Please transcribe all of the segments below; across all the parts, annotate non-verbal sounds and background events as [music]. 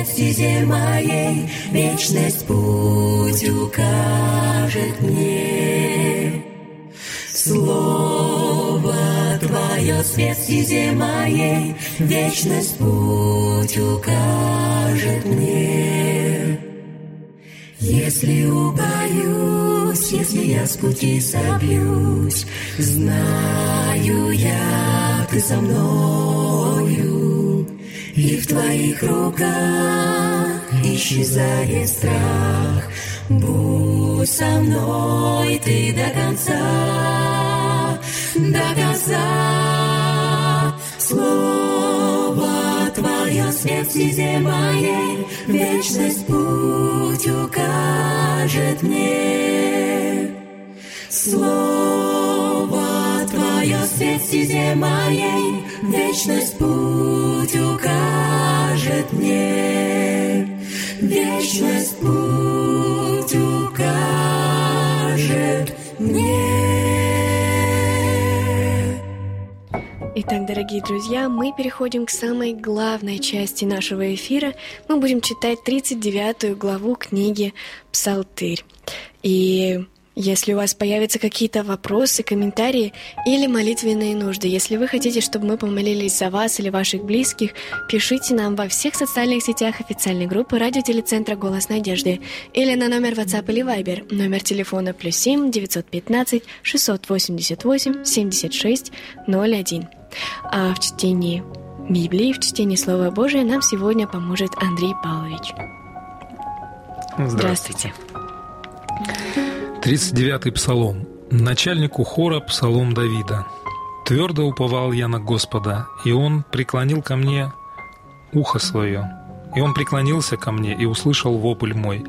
Свет стезе моей, Вечность путь укажет мне. Слово Твое свет стезе моей, Вечность путь укажет мне. Если убоюсь, если я с пути собьюсь, Знаю я, Ты со мною, И в Твоих руках исчезает страх. Будь со мной Ты до конца, до конца. Слово Твое свет стезе моей, Вечность путь укажет мне. Слово стезе моей, Вечность путь укажет мне. Вечность путь укажет мне. Итак, дорогие друзья, мы переходим к самой главной части нашего эфира. Мы будем читать 39 главу книги «Псалтырь». И если у вас появятся какие-то вопросы, комментарии или молитвенные нужды, если вы хотите, чтобы мы помолились за вас или ваших близких, пишите нам во всех социальных сетях официальной группы радиотелецентра «Голос надежды» или на номер WhatsApp или Viber, номер телефона плюс 7 915 688 76 01. А в чтении Библии, в чтении Слова Божия нам сегодня поможет Андрей Павлович. Здравствуйте. 39-й псалом. Начальнику хора псалом Давида. «Твердо уповал я на Господа, и Он преклонил ко мне ухо свое, и Он преклонился ко мне и услышал вопль мой.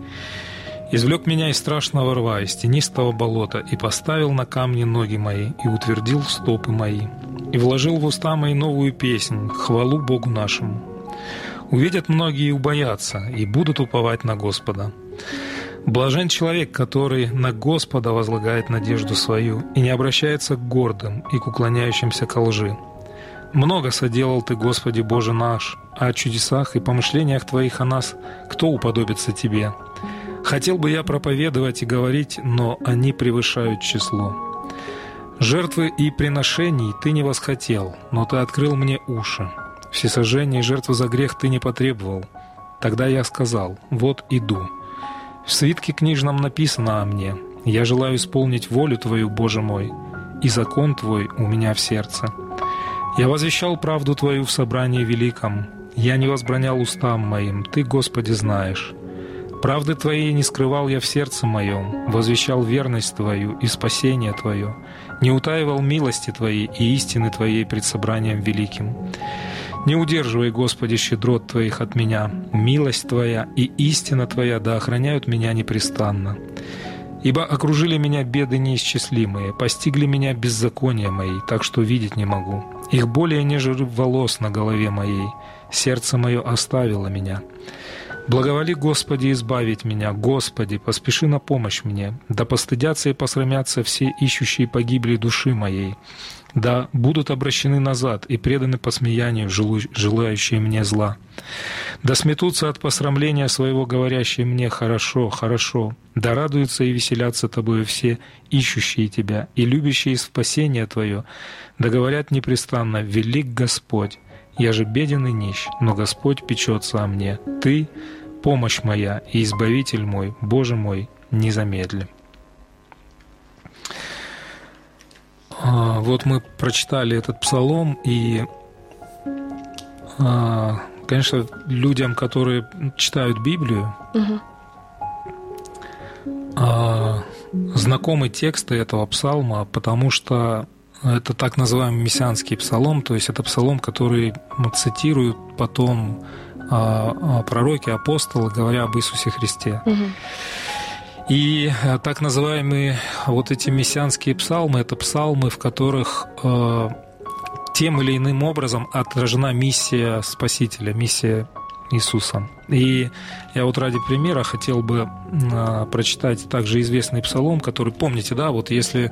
Извлек меня из страшного рва, из тенистого болота, и поставил на камни ноги мои, и утвердил стопы мои, и вложил в уста мои новую песнь, хвалу Богу нашему. Увидят многие и убоятся, и будут уповать на Господа. Блажен человек, который на Господа возлагает надежду свою и не обращается к гордым и к уклоняющимся ко лжи. Много соделал Ты, Господи Боже наш, а о чудесах и помышлениях Твоих о нас кто уподобится Тебе? Хотел бы я проповедовать и говорить, но они превышают число. Жертвы и приношений Ты не восхотел, но Ты открыл мне уши. Всесожжение и жертвы за грех Ты не потребовал. Тогда я сказал, вот иду. В свитке книжном написано о мне. Я желаю исполнить волю Твою, Боже мой, и закон Твой у меня в сердце. Я возвещал правду Твою в собрании великом. Я не возбранял устам моим, Ты, Господи, знаешь. Правды Твоей не скрывал я в сердце моем, возвещал верность Твою и спасение Твое, не утаивал милости Твоей и истины Твоей пред собранием великим. Не удерживай, Господи, щедрот Твоих от меня. Милость Твоя и истина Твоя да охраняют меня непрестанно. Ибо окружили меня беды неисчислимые, постигли меня беззакония мои, так что видеть не могу. Их более нежели волос на голове моей, сердце мое оставило меня. Благоволи, Господи, избавить меня, Господи, поспеши на помощь мне, да постыдятся и посрамятся все ищущие погибли души моей, да будут обращены назад и преданы посмеянию желающие мне зла. Да сметутся от посрамления своего говорящие мне «хорошо, хорошо». Да радуются и веселятся Тобою все, ищущие Тебя и любящие спасение Твое. Да говорят непрестанно «Велик Господь». Я же беден и нищ, но Господь печется о мне. Ты — помощь моя и избавитель мой, Боже мой, не замедли. А, вот мы прочитали этот псалом, и, а, конечно, людям, которые читают Библию, а, знакомы тексты этого псалма, потому что это так называемый мессианский псалом, то есть это псалом, который цитируют потом а, а, пророки, апостолы, говоря об Иисусе Христе. Мгм. И э, так называемые вот эти мессианские псалмы, это псалмы, в которых э, тем или иным образом отражена миссия Спасителя, миссия Иисуса. И я вот ради примера хотел бы э, прочитать также известный псалом, который, помните, да, вот если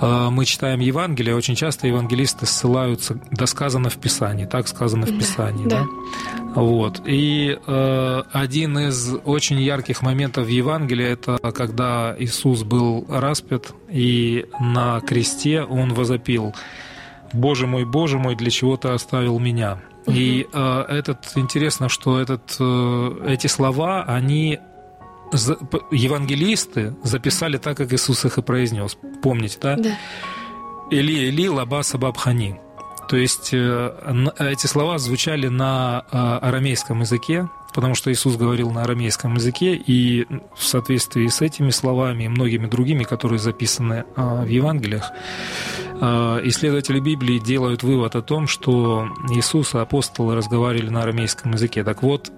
мы читаем Евангелие, очень часто евангелисты ссылаются, да сказано в Писании, так сказано в Да, Писании, да. да? Вот. И э, один из очень ярких моментов в Евангелии это когда Иисус был распят, и на кресте он возопил «Боже мой, Боже мой, для чего ты оставил меня?» И э, этот интересно, что этот, э, эти слова, они евангелисты записали так, как Иисус их и произнес. Помните, да? Да. Или Или лаба сабабхани. То есть э, эти слова звучали на э, арамейском языке, потому что Иисус говорил на арамейском языке, и в соответствии с этими словами и многими другими, которые записаны э, в Евангелиях, исследователи Библии делают вывод о том, что Иисус и апостолы разговаривали на арамейском языке. Так вот,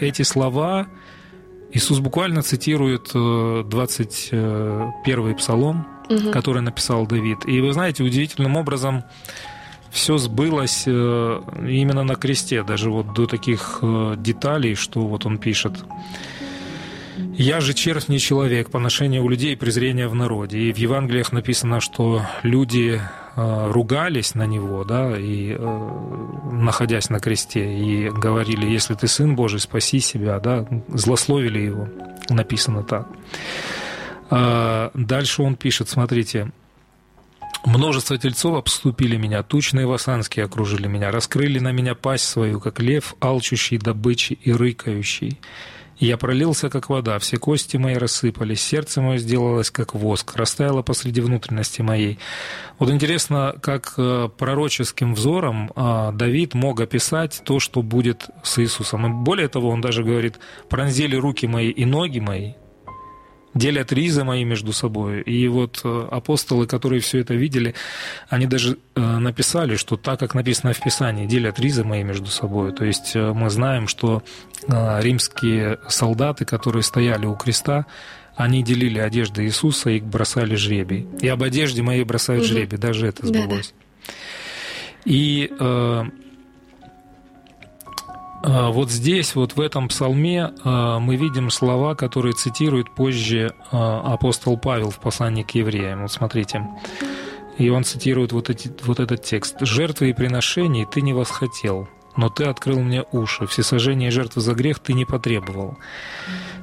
эти слова Иисус буквально цитирует э, 21 псалом, Мгм. который написал Давид. И вы знаете, удивительным образом все сбылось э, именно на кресте, даже вот до таких э, деталей, что вот он пишет. «Я же червь не человек, поношение у людей и презрение в народе». И в Евангелиях написано, что люди э, ругались на него, да, и э, находясь на кресте, и говорили, если ты сын Божий, спаси себя, да, злословили его, написано так. А, Дальше он пишет, смотрите, Множество тельцов обступили меня, тучные васанские окружили меня, раскрыли на меня пасть свою, как лев, алчущий добычи и рыкающий. Я пролился, как вода, все кости мои рассыпались, сердце мое сделалось, как воск, растаяло посреди внутренности моей. Вот интересно, как э, пророческим взором э, Давид мог описать то, что будет с Иисусом. И более того, он даже говорит, пронзили руки мои и ноги мои, делят ризы мои между собой. И вот э, апостолы, которые все это видели, они даже э, написали, что так, как написано в Писании, делят ризы мои между собой. То есть э, мы знаем, что римские солдаты, которые стояли у креста, они делили одежды Иисуса и бросали жребий. И об одежде моей бросают жребий, даже это сбылось. И э, э, вот здесь, вот в этом псалме, э, мы видим слова, которые цитирует позже э, апостол Павел в послании к евреям. Вот смотрите. И он цитирует вот, эти, вот этот текст. «Жертвы и приношений ты не восхотел, но ты открыл мне уши, всесожжение и жертвы за грех ты не потребовал.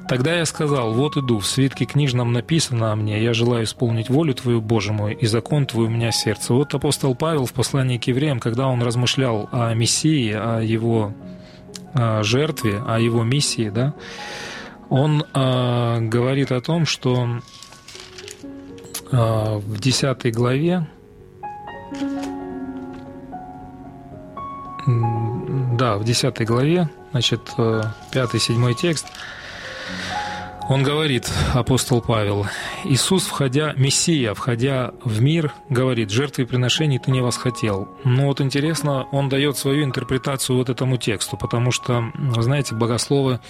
Тогда я сказал, вот иду, в свитке книжном написано о мне, я желаю исполнить волю Твою, Боже мой, и закон Твой у меня сердце. Вот апостол Павел в послании к евреям, когда он размышлял о Мессии, о его э, жертве, о его миссии, да, он э, говорит о том, что э, в 10 главе да, в 10 главе, значит, 5-7 текст, он говорит, апостол Павел, Иисус, входя, Мессия, входя в мир, говорит, жертвы и приношений ты не восхотел. Но вот интересно, он дает свою интерпретацию вот этому тексту, потому что, знаете, богословы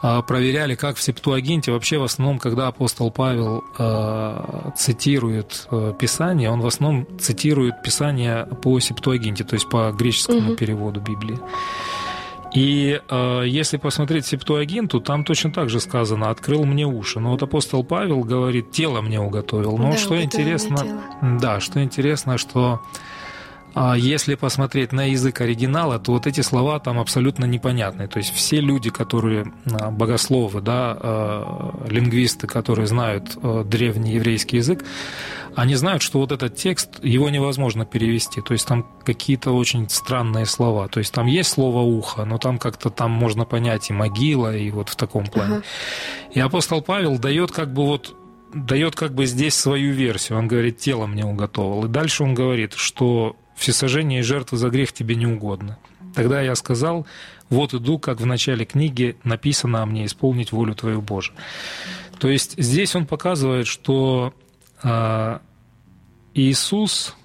а, проверяли, как в Септуагинте, вообще в основном, когда апостол Павел э, цитирует э, Писание, он в основном цитирует Писание по Септуагинте, то есть по греческому Мгм. переводу Библии. И э, если посмотреть Септуагинту, там точно так же сказано «открыл мне уши». Но вот апостол Павел говорит «тело мне уготовил». Но Да, что интересно, да, что интересно, что а, если посмотреть на язык оригинала, то вот эти слова там абсолютно непонятны. То есть все люди, которые а, богословы, да, а, лингвисты, которые знают а, древний еврейский язык, они знают, что вот этот текст, его невозможно перевести. То есть там какие-то очень странные слова. То есть там есть слово «ухо», но там как-то там можно понять и могила, и вот в таком плане. Ага. И апостол Павел дает как бы вот дает как бы здесь свою версию. Он говорит, тело мне уготовал. И дальше он говорит, что всесожжение и жертвы за грех тебе не угодно. Тогда я сказал, вот иду, как в начале книги написано о мне, исполнить волю Твою Божию. То есть здесь он показывает, что Иисус,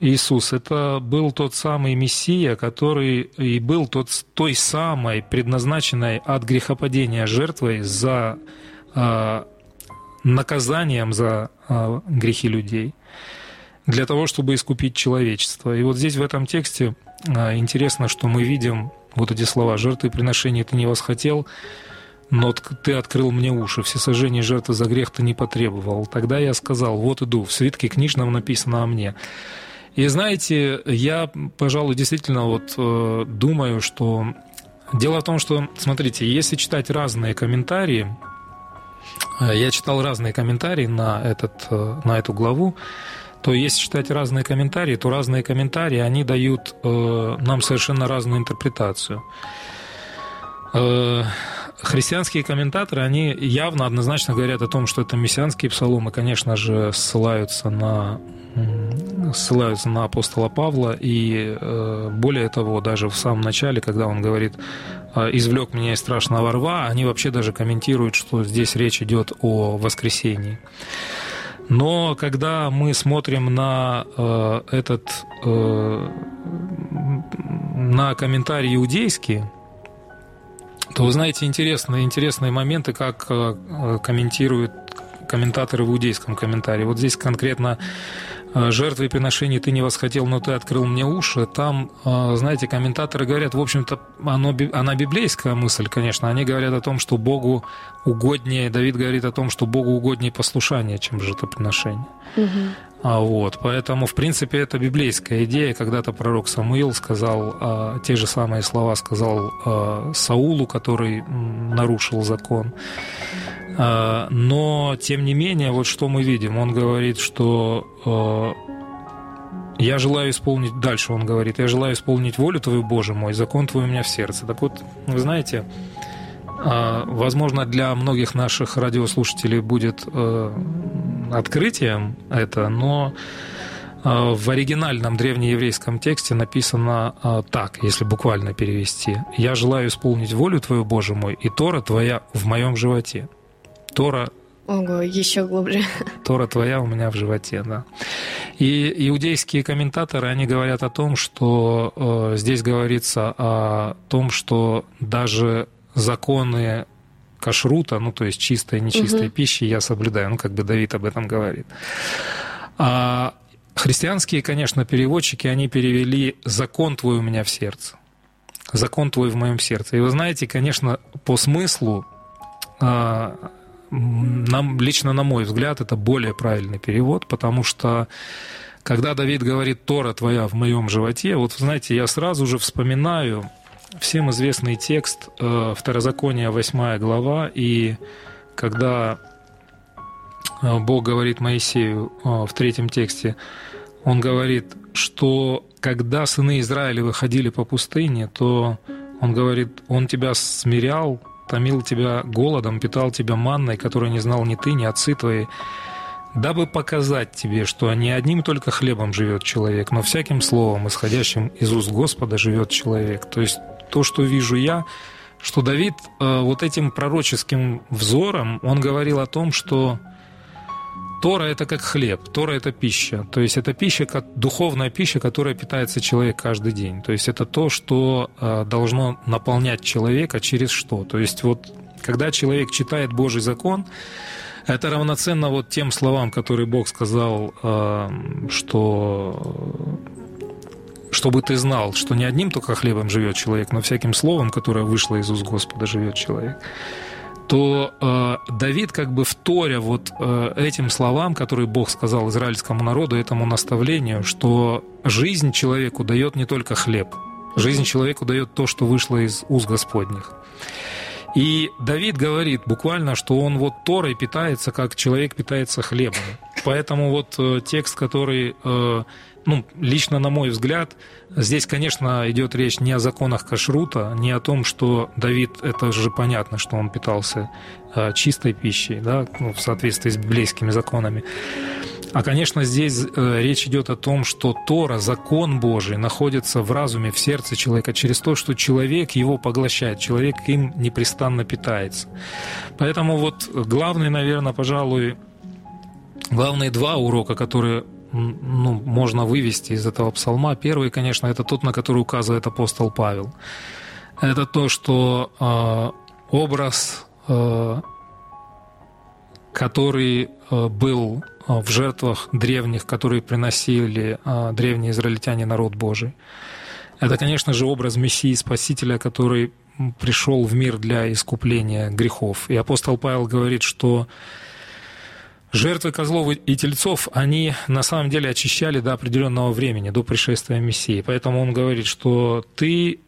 Иисус, это был тот самый Мессия, который и был тот, той самой предназначенной от грехопадения жертвой за а, наказанием за а, грехи людей, для того, чтобы искупить человечество. И вот здесь в этом тексте интересно, что мы видим вот эти слова «жертвы приношения ты не восхотел», но ты открыл мне уши, все сожжения жертвы за грех ты не потребовал. Тогда я сказал, вот иду, в свитке книжном написано о мне. И знаете, я, пожалуй, действительно вот э, думаю, что дело в том, что, смотрите, если читать разные комментарии, э, я читал разные комментарии на, этот, э, на эту главу, то если читать разные комментарии, то разные комментарии, они дают э, нам совершенно разную интерпретацию. Э, христианские комментаторы, они явно однозначно говорят о том, что это мессианские псаломы, конечно же, ссылаются на ссылаются на апостола Павла, и э, более того, даже в самом начале, когда он говорит э, «извлек меня из страшного рва», они вообще даже комментируют, что здесь речь идет о воскресении. Но когда мы смотрим на э, этот э, на комментарий иудейский, то вы знаете интересные, интересные моменты, как э, комментируют комментаторы в иудейском комментарии. Вот здесь конкретно Э, жертвы приношений ты не восхотел, но ты открыл мне уши. Там, э, знаете, комментаторы говорят, в общем-то, оно, она библейская мысль, конечно. Они говорят о том, что Богу угоднее, Давид говорит о том, что Богу угоднее послушание, чем жертвоприношение. Угу. А вот, поэтому, в принципе, это библейская идея. Когда-то пророк Самуил сказал, а, те же самые слова сказал а, Саулу, который нарушил закон. Но, тем не менее, вот что мы видим. Он говорит, что я желаю исполнить, дальше он говорит, я желаю исполнить волю Твою, Боже мой, закон Твой у меня в сердце. Так вот, вы знаете, возможно, для многих наших радиослушателей будет открытием это, но в оригинальном древнееврейском тексте написано так, если буквально перевести. «Я желаю исполнить волю Твою, Боже мой, и Тора Твоя в моем животе». Тора Ого, еще глубже. Тора твоя у меня в животе, да. И иудейские комментаторы, они говорят о том, что э, здесь говорится о том, что даже законы кашрута, ну то есть чистой и нечистой угу. пищи я соблюдаю, ну как бы Давид об этом говорит. А христианские, конечно, переводчики, они перевели «закон твой у меня в сердце». «Закон твой в моем сердце». И вы знаете, конечно, по смыслу а, нам, лично на мой взгляд, это более правильный перевод, потому что когда Давид говорит «Тора твоя в моем животе», вот, знаете, я сразу же вспоминаю всем известный текст э, Второзакония, 8 глава, и когда э, Бог говорит Моисею э, в третьем тексте, он говорит, что когда сыны Израиля выходили по пустыне, то он говорит, он тебя смирял томил тебя голодом, питал тебя манной, которую не знал ни ты, ни отцы твои, дабы показать тебе, что не одним только хлебом живет человек, но всяким словом, исходящим из уст Господа, живет человек. То есть то, что вижу я, что Давид э, вот этим пророческим взором, он говорил о том, что Тора – это как хлеб, Тора – это пища. То есть это пища, духовная пища, которая питается человек каждый день. То есть это то, что э, должно наполнять человека через что. То есть вот когда человек читает Божий закон, это равноценно вот тем словам, которые Бог сказал, э, что чтобы ты знал, что не одним только хлебом живет человек, но всяким словом, которое вышло из уст Господа, живет человек то э, Давид как бы вторя вот э, этим словам, которые Бог сказал израильскому народу, этому наставлению, что жизнь человеку дает не только хлеб, жизнь человеку дает то, что вышло из уст Господних. И Давид говорит буквально, что он вот Торой питается, как человек питается хлебом. Поэтому вот э, текст, который, э, ну, лично на мой взгляд, здесь, конечно, идет речь не о законах кашрута, не о том, что Давид, это же понятно, что он питался э, чистой пищей, да, ну, в соответствии с библейскими законами. А, конечно, здесь речь идет о том, что Тора, закон Божий, находится в разуме, в сердце человека через то, что человек его поглощает, человек им непрестанно питается. Поэтому вот главный, наверное, пожалуй, главные два урока, которые ну, можно вывести из этого псалма. Первый, конечно, это тот, на который указывает апостол Павел. Это то, что э, образ, э, который э, был в жертвах древних, которые приносили а, древние израильтяне, народ Божий. Это, конечно же, образ Мессии Спасителя, который пришел в мир для искупления грехов. И апостол Павел говорит, что жертвы козлов и тельцов, они на самом деле очищали до определенного времени, до пришествия Мессии. Поэтому он говорит, что ты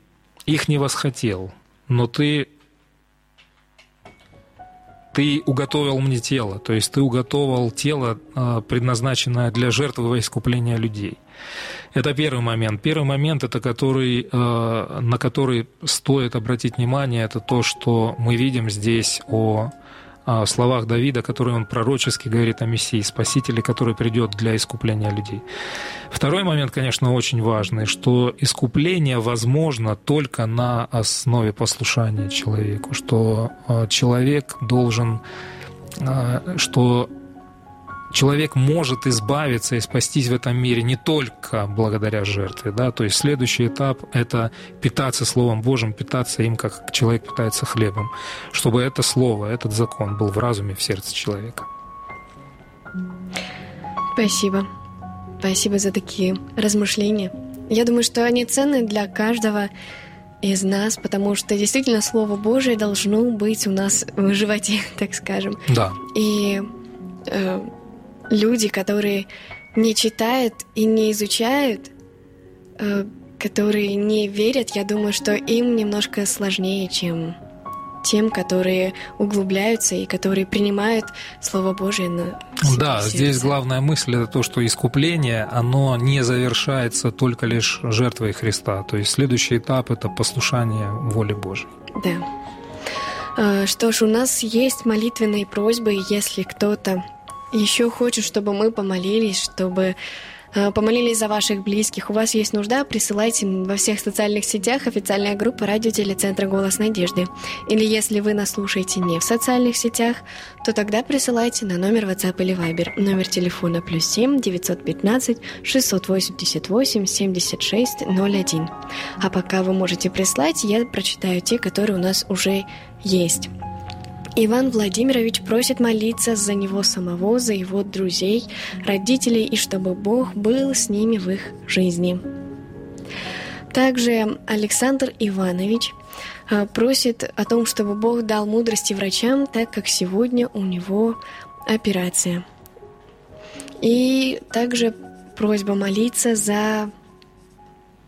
их не восхотел, но ты ты уготовил мне тело, то есть ты уготовил тело, а, предназначенное для жертвы во искупления людей. Это первый момент. Первый момент, это который, а, на который стоит обратить внимание, это то, что мы видим здесь о словах Давида, которые он пророчески говорит о Мессии, Спасителе, который придет для искупления людей. Второй момент, конечно, очень важный, что искупление возможно только на основе послушания человеку, что а, человек должен, а, что человек может избавиться и спастись в этом мире не только благодаря жертве. Да? То есть следующий этап – это питаться Словом Божьим, питаться им, как человек питается хлебом, чтобы это Слово, этот закон был в разуме, в сердце человека. Спасибо. Спасибо за такие размышления. Я думаю, что они ценны для каждого из нас, потому что действительно Слово Божие должно быть у нас в животе, [laughs] так скажем. Да. И э, люди, которые не читают и не изучают, э, которые не верят, я думаю, что им немножко сложнее, чем тем, которые углубляются и которые принимают Слово Божие на Да, сердце. здесь главная мысль это то, что искупление, оно не завершается только лишь жертвой Христа. То есть следующий этап – это послушание воле Божьей. Да. Э, что ж, у нас есть молитвенные просьбы, если кто-то еще хочет, чтобы мы помолились, чтобы э, помолились за ваших близких. У вас есть нужда, присылайте во всех социальных сетях официальная группа радио телецентра «Голос надежды». Или если вы нас слушаете не в социальных сетях, то тогда присылайте на номер WhatsApp или Viber. Номер телефона плюс 7 915 688 76 01. А пока вы можете прислать, я прочитаю те, которые у нас уже есть. Иван Владимирович просит молиться за него самого, за его друзей, родителей и чтобы Бог был с ними в их жизни. Также Александр Иванович э, просит о том, чтобы Бог дал мудрости врачам, так как сегодня у него операция. И также просьба молиться за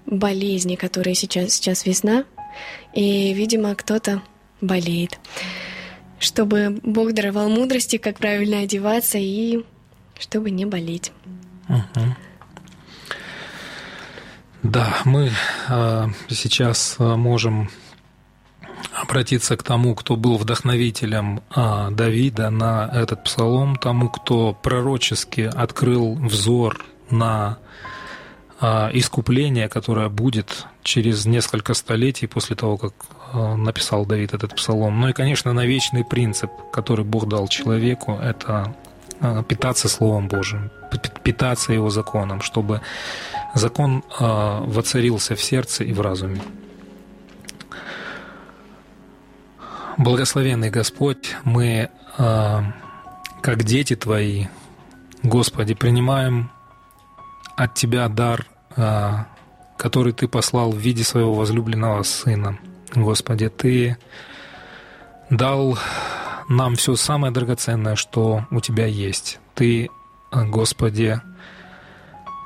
болезни, которые сейчас, сейчас весна, и, видимо, кто-то болеет чтобы Бог даровал мудрости, как правильно одеваться и чтобы не болеть. Угу. Да, мы э, сейчас а, можем обратиться к тому, кто был вдохновителем э, Давида на этот псалом, тому, кто пророчески открыл взор на искупление, которое будет через несколько столетий после того, как написал Давид этот псалом. Ну и, конечно, на вечный принцип, который Бог дал человеку, это э, питаться Словом Божьим, питаться Его законом, чтобы закон э, воцарился в сердце и в разуме. Благословенный Господь, мы, как дети Твои, Господи, принимаем от Тебя дар, который Ты послал в виде своего возлюбленного Сына – Господи, Ты дал нам все самое драгоценное, что у Тебя есть. Ты, Господи,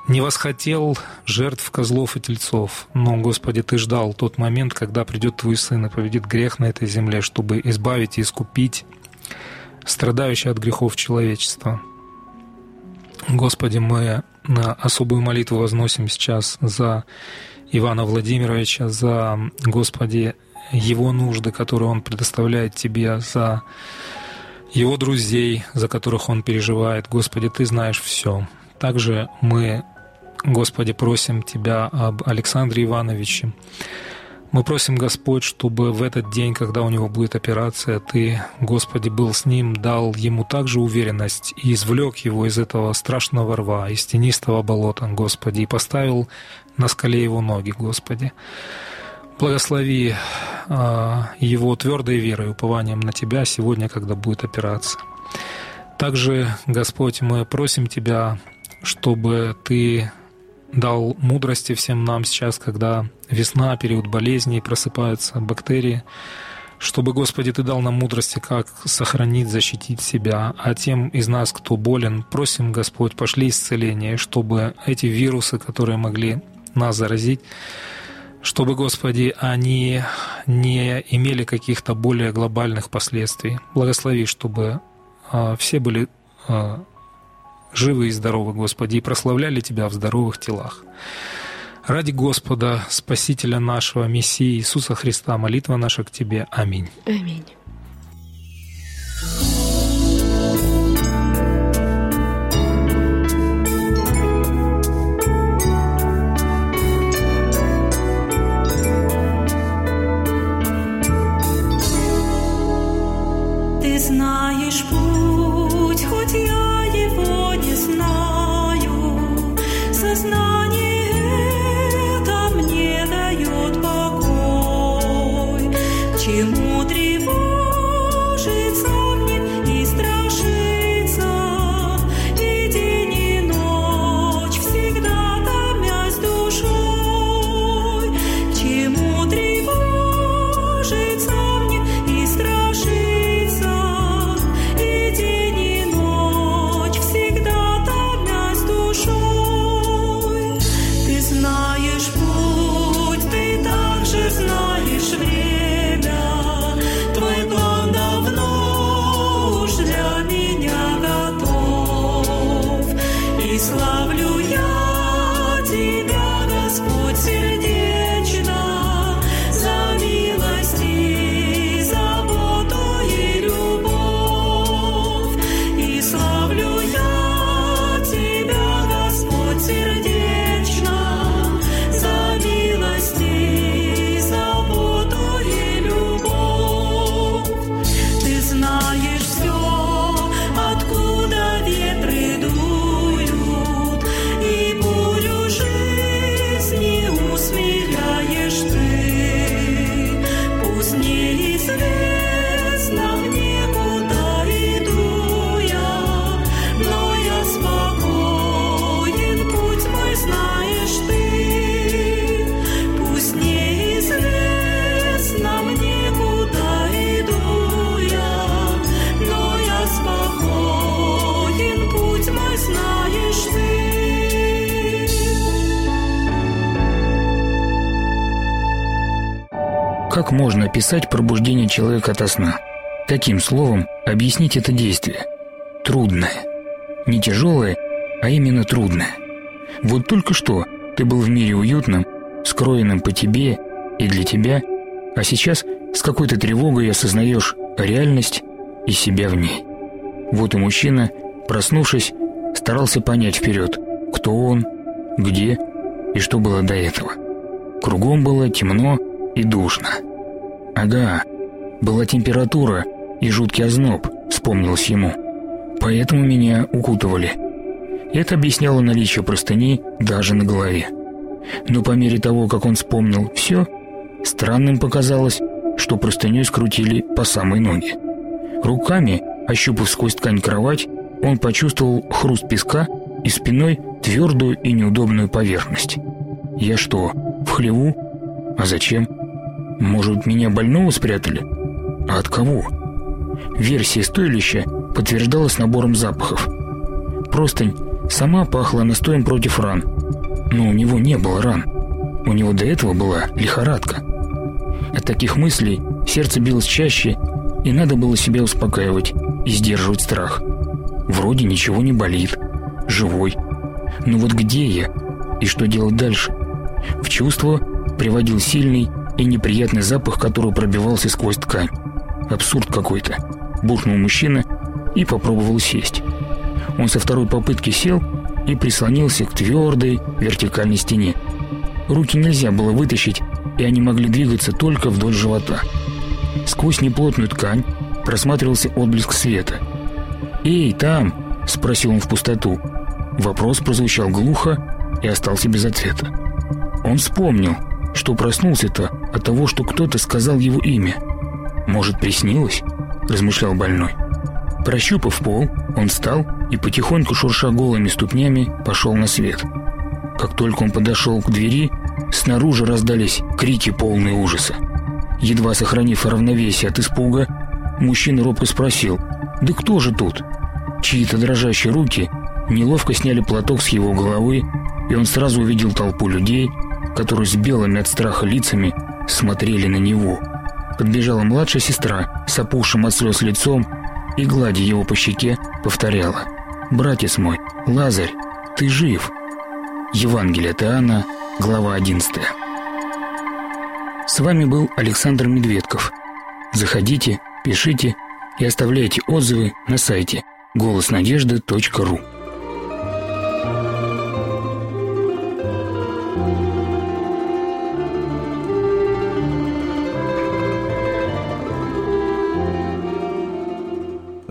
не восхотел жертв козлов и тельцов, но, Господи, Ты ждал тот момент, когда придет Твой Сын и победит грех на этой земле, чтобы избавить и искупить страдающее от грехов человечества. Господи, мы на особую молитву возносим сейчас за Ивана Владимировича, за, Господи, его нужды, которые он предоставляет Тебе, за его друзей, за которых он переживает. Господи, Ты знаешь все. Также мы, Господи, просим Тебя об Александре Ивановиче. Мы просим, Господь, чтобы в этот день, когда у него будет операция, Ты, Господи, был с ним, дал ему также уверенность и извлек его из этого страшного рва, из тенистого болота, Господи, и поставил на скале его ноги, Господи. Благослови э, его твердой верой, упованием на Тебя сегодня, когда будет операция. Также, Господь, мы просим Тебя, чтобы Ты дал мудрости всем нам сейчас, когда весна, период болезней, просыпаются бактерии, чтобы, Господи, Ты дал нам мудрости, как сохранить, защитить себя. А тем из нас, кто болен, просим, Господь, пошли исцеление, чтобы эти вирусы, которые могли нас заразить, чтобы, Господи, они не имели каких-то более глобальных последствий. Благослови, чтобы а, все были а, живы и здоровы, Господи, и прославляли Тебя в здоровых телах. Ради Господа, Спасителя нашего, Мессии Иисуса Христа, молитва наша к Тебе. Аминь. Аминь. Описать пробуждение человека ото сна? Каким словом объяснить это действие? Трудное. Не тяжелое, а именно трудное. Вот только что ты был в мире уютном, скроенном по тебе и для тебя, а сейчас с какой-то тревогой осознаешь реальность и себя в ней. Вот и мужчина, проснувшись, старался понять вперед, кто он, где и что было до этого. Кругом было темно и душно. Ага, была температура и жуткий озноб, вспомнилось ему. Поэтому меня укутывали. Это объясняло наличие простыни даже на голове. Но по мере того, как он вспомнил все, странным показалось, что простыней скрутили по самой ноги. Руками, ощупав сквозь ткань кровать, он почувствовал хруст песка и спиной твердую и неудобную поверхность. Я что, в хлеву? А зачем? Может, меня больного спрятали? А от кого? Версия стоилища подтверждалась набором запахов. Простынь сама пахла настоем против ран. Но у него не было ран. У него до этого была лихорадка. От таких мыслей сердце билось чаще, и надо было себя успокаивать и сдерживать страх. Вроде ничего не болит, живой. Но вот где я? И что делать дальше? В чувство приводил сильный и неприятный запах, который пробивался сквозь ткань. Абсурд какой-то. Буркнул мужчина и попробовал сесть. Он со второй попытки сел и прислонился к твердой вертикальной стене. Руки нельзя было вытащить, и они могли двигаться только вдоль живота. Сквозь неплотную ткань просматривался отблеск света. «Эй, там!» – спросил он в пустоту. Вопрос прозвучал глухо и остался без ответа. Он вспомнил, что проснулся-то от того, что кто-то сказал его имя. «Может, приснилось?» – размышлял больной. Прощупав пол, он встал и, потихоньку шурша голыми ступнями, пошел на свет. Как только он подошел к двери, снаружи раздались крики полные ужаса. Едва сохранив равновесие от испуга, мужчина робко спросил «Да кто же тут?». Чьи-то дрожащие руки неловко сняли платок с его головы, и он сразу увидел толпу людей, которые с белыми от страха лицами смотрели на него. Подбежала младшая сестра с опухшим от слез лицом и, гладя его по щеке, повторяла «Братец мой, Лазарь, ты жив!» Евангелие от Иоанна, глава 11 С вами был Александр Медведков. Заходите, пишите и оставляйте отзывы на сайте голоснадежды.ру